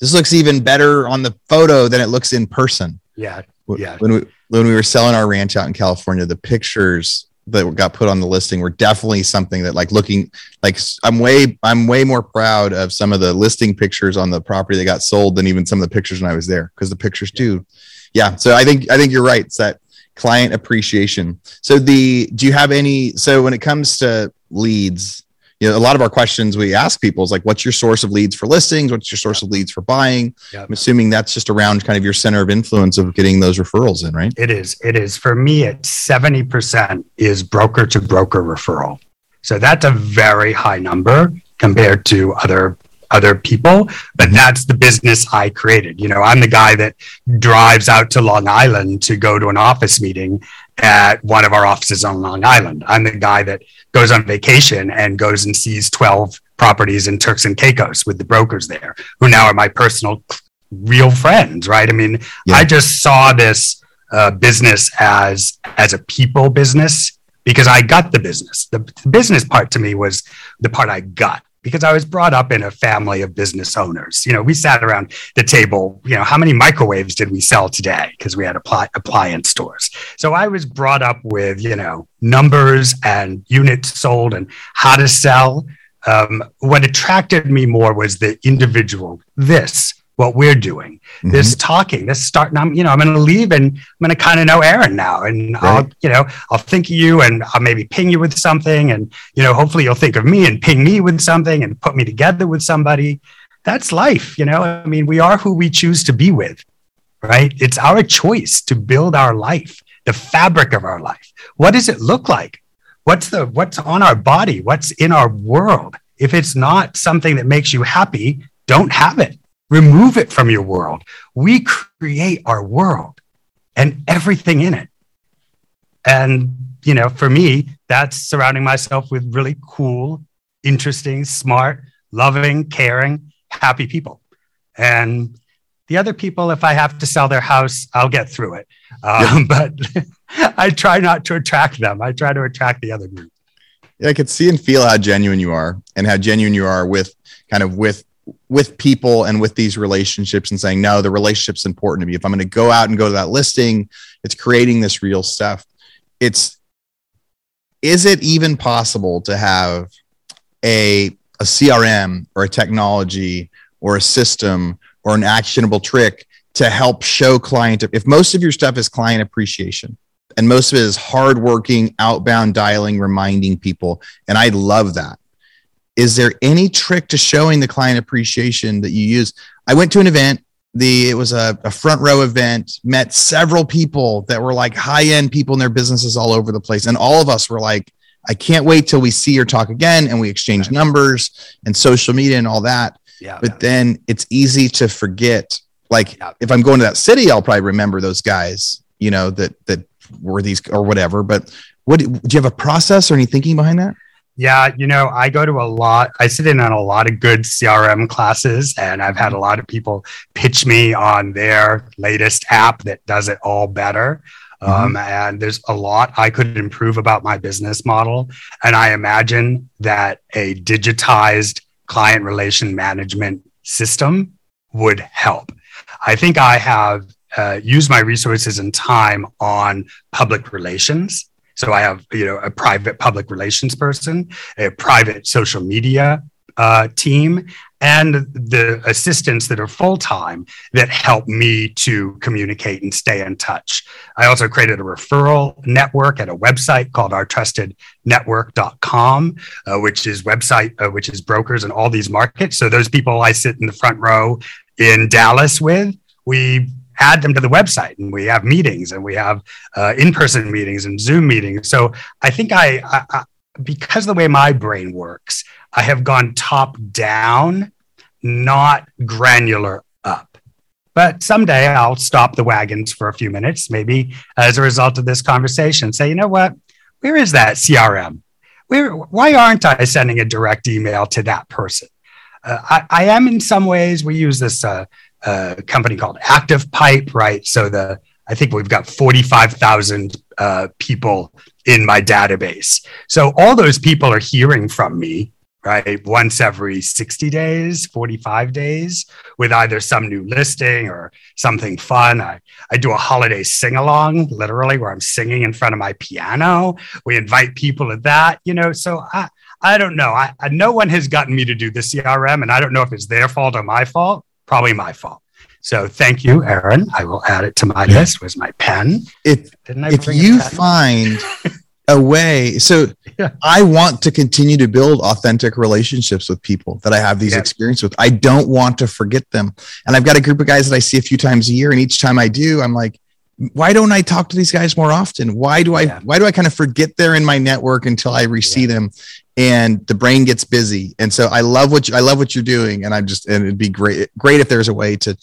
this looks even better on the photo than it looks in person. Yeah. Yeah. when we when we were selling our ranch out in california the pictures that got put on the listing were definitely something that like looking like i'm way i'm way more proud of some of the listing pictures on the property that got sold than even some of the pictures when i was there because the pictures do. Yeah so i think i think you're right it's that client appreciation. So the do you have any so when it comes to leads you know, a lot of our questions we ask people is like, what's your source of leads for listings? What's your source of leads for buying? Yep. I'm assuming that's just around kind of your center of influence of getting those referrals in, right? It is. It is. For me, it's 70% is broker to broker referral. So that's a very high number compared to other other people, but that's the business I created. You know, I'm the guy that drives out to Long Island to go to an office meeting at one of our offices on Long Island. I'm the guy that goes on vacation and goes and sees 12 properties in Turks and Caicos with the brokers there, who now are my personal real friends, right? I mean, yeah. I just saw this uh, business as as a people business because I got the business. The, the business part to me was the part I got because I was brought up in a family of business owners. You know, we sat around the table, you know, how many microwaves did we sell today? Because we had appli- appliance stores. So I was brought up with, you know, numbers and units sold and how to sell. Um, what attracted me more was the individual, this, what we're doing, mm-hmm. this talking, this starting. I'm, you know, I'm going to leave and I'm going to kind of know Aaron now, and right. I'll, you know, I'll think of you and I'll maybe ping you with something, and you know, hopefully you'll think of me and ping me with something and put me together with somebody. That's life, you know. I mean, we are who we choose to be with. right? It's our choice to build our life, the fabric of our life. What does it look like? What's the what's on our body? What's in our world? If it's not something that makes you happy, don't have it. Remove it from your world. We create our world and everything in it. And, you know, for me, that's surrounding myself with really cool, interesting, smart, loving, caring, happy people. And the other people, if I have to sell their house, I'll get through it. Um, but I try not to attract them. I try to attract the other group. Yeah, I could see and feel how genuine you are and how genuine you are with kind of with with people and with these relationships and saying, no, the relationship's important to me. If I'm going to go out and go to that listing, it's creating this real stuff. It's is it even possible to have a a CRM or a technology or a system or an actionable trick to help show client if most of your stuff is client appreciation and most of it is hardworking outbound dialing reminding people and i love that is there any trick to showing the client appreciation that you use? I went to an event the it was a, a front row event met several people that were like high end people in their businesses all over the place. And all of us were like i can't wait till we see or talk again and we exchange numbers and social media and all that. Yeah. but then it's easy to forget like Yeah. if i'm going to that city i'll probably remember those guys you know that that were these or whatever. But what do you have a process or any thinking behind that Yeah, you know, I go to a lot, I sit in on a lot of good CRM classes, and I've had a lot of people pitch me on their latest app that does it all better. Um, and there's a lot I could improve about my business model. And I imagine that a digitized client relation management system would help. I think I have uh, used my resources and time on public relations. So I have, you know, a private public relations person, a private social media uh, team, and the assistants that are full time that help me to communicate and stay in touch. I also created a referral network at a website called ourtrustednetwork.com, uh, which is website uh, which is brokers in all these markets. So those people I sit in the front row in Dallas with, we add them to the website. And we have meetings and we have uh, in-person meetings and zoom meetings. So i think I, I, I because of the way my brain works i have gone top down not granular up. But someday i'll stop the wagons for a few minutes maybe as a result of this conversation say you know what? Where is that crm where why aren't i sending a direct email to that person? Uh, I, I am in some ways we use this uh, a company called Active Pipe, right? So the I think we've got 45,000 uh, people in my database. So all those people are hearing from me, right? Once every 60 days, 45 days, with either some new listing or something fun. I, I do a holiday sing along, literally, where I'm singing in front of my piano. We invite people to that, you know. So I, I don't know. I, I, no one has gotten me to do the CRM, and I don't know if it's their fault or my fault probably my fault. So thank you, Aaron. I will add it to my Yeah. list. Was my pen? if Didn't I if bring a you find a way so Yeah. i want to continue to build authentic relationships with people that i have these Yeah. experiences with i don't want to forget them and i've got a group of guys that i see a few times a year and each time i do i'm like why don't i talk to these guys more often why do i Yeah. why do i kind of forget they're in my network until i re-see Yeah. them and the brain gets busy and so i love what you, i love what you're doing and i'm just and it'd be great great if there's a way to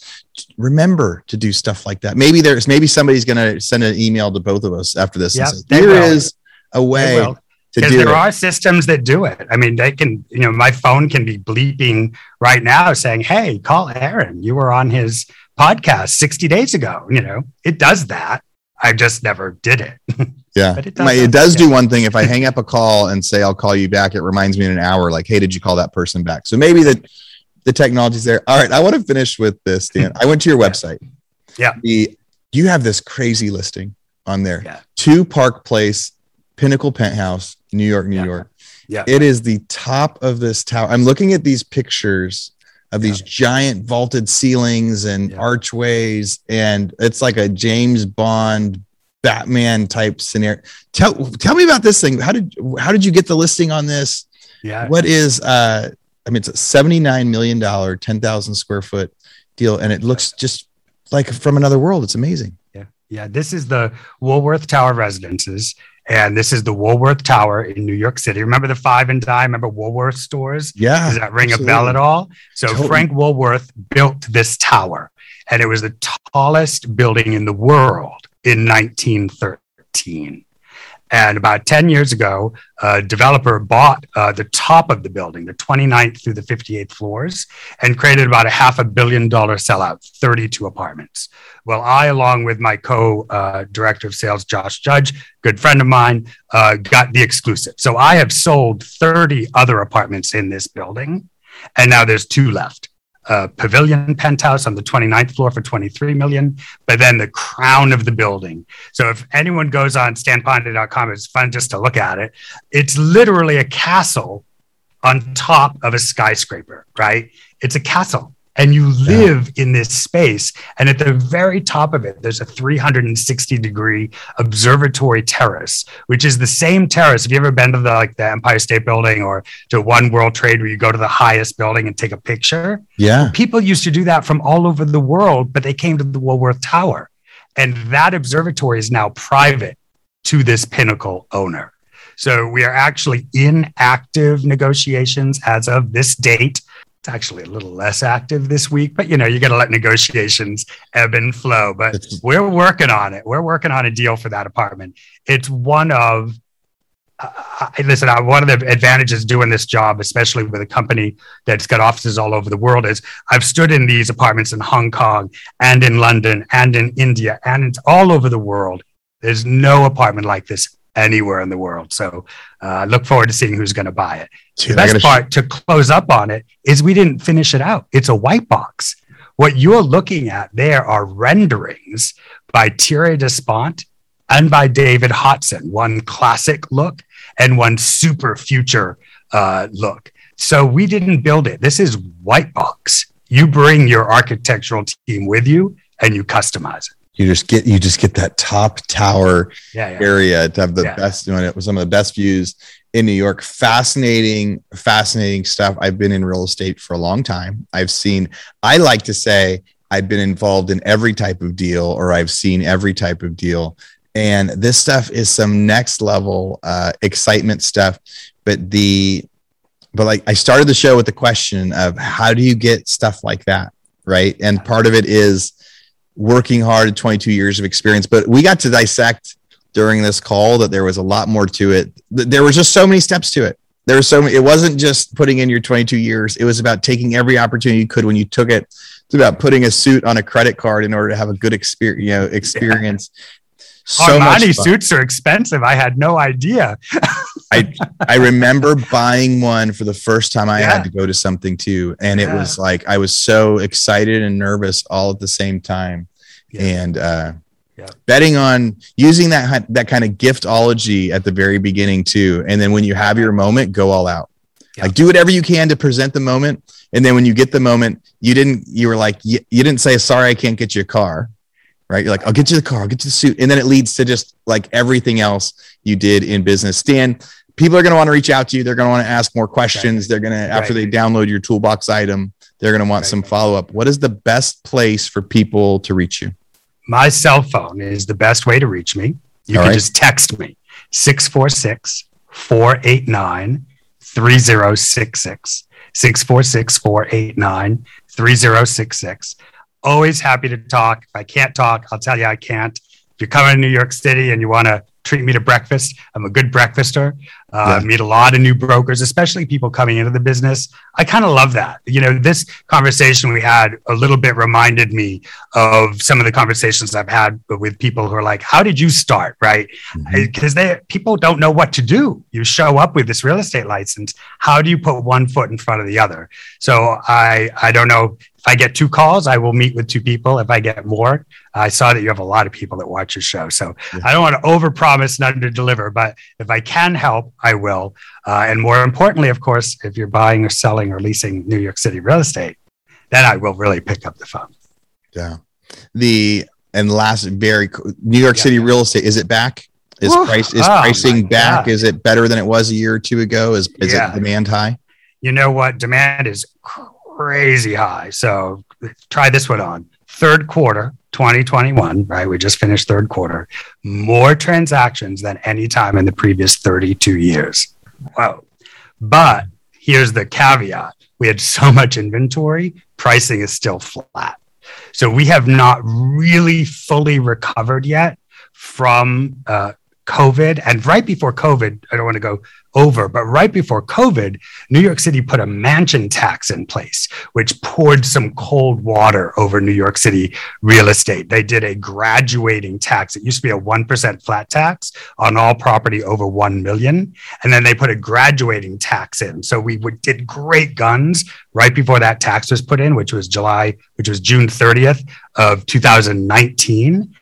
remember to do stuff like that maybe there's maybe somebody's going to send an email to both of us after this and say, they here will. is a way to Because do there it are systems that do it. I mean, they can, you know, my phone can be bleeping right now saying, Hey, call Aaron. You were on his podcast 60 days ago. You know, it does that. I just never did it. yeah but it My- does it does do one thing if i hang up a call and say i'll call you back it reminds me in an hour like hey did you call that person back so maybe the the technology's there all right i want to finish with this dan i went to your website Yeah. the you have this crazy listing on there Yeah. two park place pinnacle penthouse new york new Yeah. york Yeah. it is the top of this tower i'm looking at these pictures of these Yeah. giant vaulted ceilings and Yeah. archways and it's like a james bond batman type scenario tell tell me about this thing how did how did you get the listing on this Yeah. what is uh i mean it's a 79 million dollar 10,000 square foot deal and it looks just like from another world. It's amazing. Yeah. Yeah. This is the Woolworth Tower Residences. And this is the Woolworth Tower in New York City. Remember the five and dime? Remember Woolworth stores? Yeah. Does that ring absolutely. a bell at all? So totally. Frank Woolworth built this tower, and it was the tallest building in the world in 1913. And about 10 years ago, a developer bought uh, the top of the building, the 29th through the 58th floors, and created about a half a billion dollar sellout, 32 apartments. Well, I, along with my co uh, director of sales, Josh Judge, good friend of mine, uh, got the exclusive. So I have sold 30 other apartments in this building, and now there's two left a pavilion penthouse on the 29th floor for 23 million, but then the crown of the building. So if anyone goes on stanponte.com, it's fun just to look at it. It's literally a castle on top of a skyscraper, right? It's a castle and you live yeah. in this space. And at the very top of it, there's a 360 degree observatory terrace, which is the same terrace. Have you ever been to the like the Empire State Building or to One World Trade where you go to the highest building and take a picture? Yeah. People used to do that from all over the world, but they came to the Woolworth Tower. And that observatory is now private to this pinnacle owner. So we are actually in active negotiations as of this date it's actually a little less active this week, but you know, you got to let negotiations ebb and flow. But we're working on it. We're working on a deal for that apartment. It's one of, uh, listen, uh, one of the advantages doing this job, especially with a company that's got offices all over the world, is I've stood in these apartments in Hong Kong and in London and in India and it's all over the world. There's no apartment like this anywhere in the world. So I uh, look forward to seeing who's going to buy it. Dude, the best part sh- to close up on it is we didn't finish it out. It's a white box. What you're looking at there are renderings by Thierry Despont and by David Hotson, one classic look and one super future uh, look. So we didn't build it. This is white box. You bring your architectural team with you and you customize it you just get you just get that top tower yeah, yeah. area to have the yeah. best doing it with some of the best views in New York. Fascinating, fascinating stuff. I've been in real estate for a long time. I've seen, I like to say I've been involved in every type of deal or I've seen every type of deal. And this stuff is some next level uh, excitement stuff. But the but like I started the show with the question of how do you get stuff like that? Right. And part of it is working hard at 22 years of experience but we got to dissect during this call that there was a lot more to it there was just so many steps to it there was so many it wasn't just putting in your 22 years it was about taking every opportunity you could when you took it it's about putting a suit on a credit card in order to have a good experience you know experience yeah. So Armani suits are expensive. I had no idea. I I remember buying one for the first time I yeah. had to go to something too, and yeah. it was like I was so excited and nervous all at the same time, yeah. and uh, betting on using that that kind of giftology at the very beginning too, and then when you have your moment, go all out. Like do whatever you can to present the moment, and then when you get the moment, you didn't you were like you, you didn't say sorry I can't get you a car right? You're like, I'll get you the car, I'll get you the suit. And then it leads to just like everything else you did in business. Stan, people are going to want to reach out to you. They're going to want to ask more questions. Right. They're going to, after right. they download your toolbox item, they're going to want right. some follow up. What is the best place for people to reach you? My cell phone is the best way to reach me. You All can just text me 646 489 3066. 646 489 3066 always happy to talk. If I can't talk, I'll tell you I can't. If you're coming to New York City and you want to treat me to breakfast, I'm a good breakfaster. Uh, yeah. Meet a lot of new brokers, especially people coming into the business. I kind of love that. You know, this conversation we had a little bit reminded me of some of the conversations I've had with people who are like, "How did you start?" Right? Because mm-hmm. they people don't know what to do. You show up with this real estate license. How do you put one foot in front of the other? So I I don't know I get two calls, I will meet with two people. If I get more, I saw that you have a lot of people that watch your show. So yeah. I don't want to overpromise and under deliver, but if I can help, I will. Uh, and more importantly, of course, if you're buying or selling or leasing New York City real estate, then I will really pick up the phone. Yeah. The and last very New York yeah. City real estate is it back? Is price is oh pricing back? God. Is it better than it was a year or two ago? Is is yeah. it demand high? You know what? Demand is crazy high. So try this one on third quarter 2021, right? We just finished third quarter, more transactions than any time in the previous 32 years. Wow. But here's the caveat we had so much inventory, pricing is still flat. So we have not really fully recovered yet from uh, COVID. And right before COVID, I don't want to go over, but right before COVID, New York City put a mansion tax in place, which poured some cold water over New York City real estate. They did a graduating tax. It used to be a 1% flat tax on all property over 1 million. And then they put a graduating tax in. So we did great guns right before that tax was put in, which was July, which was June 30th of 2019.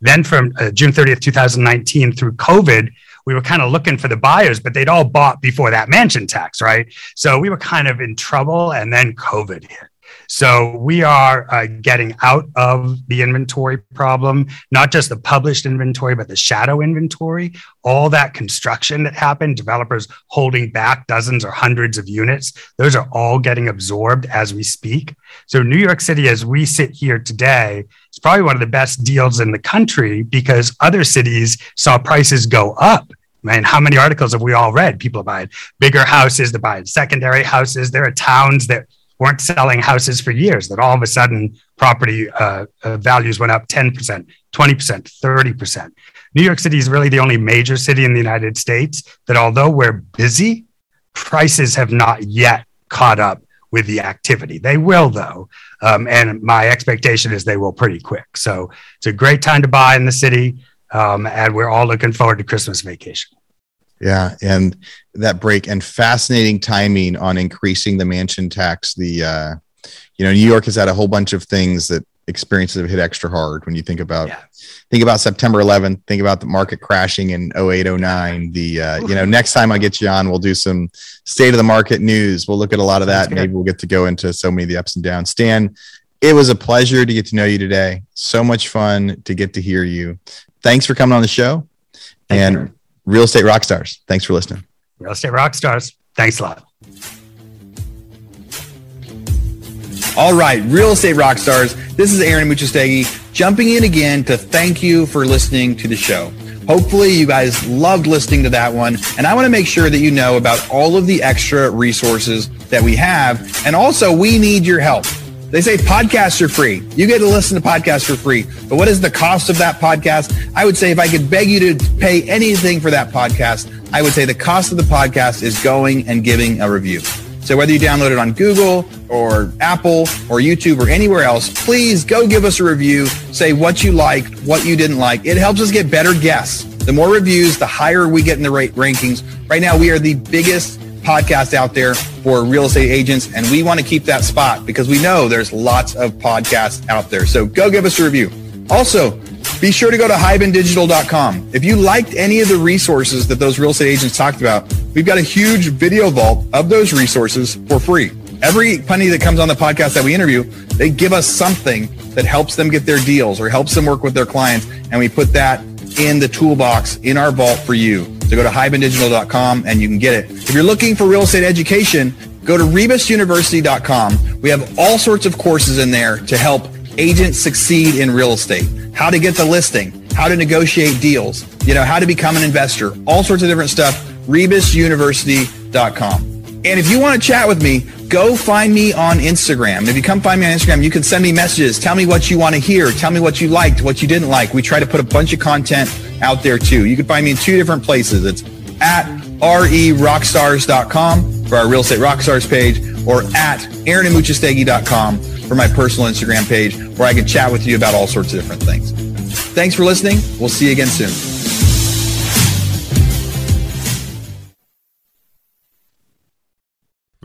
Then from uh, June 30th, 2019 through COVID, we were kind of looking for the buyers, but they'd all bought before that mansion tax, right? So we were kind of in trouble. And then COVID hit. So we are uh, getting out of the inventory problem, not just the published inventory, but the shadow inventory. All that construction that happened, developers holding back dozens or hundreds of units, those are all getting absorbed as we speak. So New York City, as we sit here today, is probably one of the best deals in the country because other cities saw prices go up Man, how many articles have we all read? People are buying bigger houses, they're buying secondary houses. There are towns that weren't selling houses for years that all of a sudden property uh, uh, values went up 10%, 20%, 30%. New York City is really the only major city in the United States that, although we're busy, prices have not yet caught up with the activity. They will, though. Um, and my expectation is they will pretty quick. So it's a great time to buy in the city. Um, and we're all looking forward to Christmas vacation. Yeah, and that break and fascinating timing on increasing the mansion tax. The uh, you know New York has had a whole bunch of things that experiences have hit extra hard when you think about yeah. think about September 11th, think about the market crashing in 0809. The uh, you know next time I get you on, we'll do some state of the market news. We'll look at a lot of that. Maybe we'll get to go into so many of the ups and downs. Stan, it was a pleasure to get to know you today. So much fun to get to hear you. Thanks for coming on the show. Thank and you. Real Estate Rockstars. Thanks for listening. Real Estate Rockstars. Thanks a lot. All right, Real Estate Rockstars. This is Aaron Amuchastegui jumping in again to thank you for listening to the show. Hopefully, you guys loved listening to that one. And I want to make sure that you know about all of the extra resources that we have. And also, we need your help. They say podcasts are free. You get to listen to podcasts for free. But what is the cost of that podcast? I would say if I could beg you to pay anything for that podcast, I would say the cost of the podcast is going and giving a review. So whether you download it on Google or Apple or YouTube or anywhere else, please go give us a review. Say what you liked, what you didn't like. It helps us get better guests. The more reviews, the higher we get in the rankings. Right now, we are the biggest podcast out there for real estate agents, and we want to keep that spot because we know there's lots of podcasts out there. So go give us a review. Also, be sure to go to hibandigital.com. If you liked any of the resources that those real estate agents talked about, we've got a huge video vault of those resources for free. Every penny that comes on the podcast that we interview, they give us something that helps them get their deals or helps them work with their clients. And we put that in the toolbox in our vault for you. So go to hibandigital.com and you can get it. If you're looking for real estate education, go to rebusuniversity.com. We have all sorts of courses in there to help agents succeed in real estate. How to get the listing, how to negotiate deals, you know, how to become an investor, all sorts of different stuff. rebusuniversity.com. And if you want to chat with me, go find me on Instagram. If you come find me on Instagram, you can send me messages. Tell me what you want to hear. Tell me what you liked, what you didn't like. We try to put a bunch of content out there too. You can find me in two different places. It's at rerockstars.com for our real estate rockstars page or at aaronamuchastegui.com for my personal Instagram page where I can chat with you about all sorts of different things. Thanks for listening. We'll see you again soon.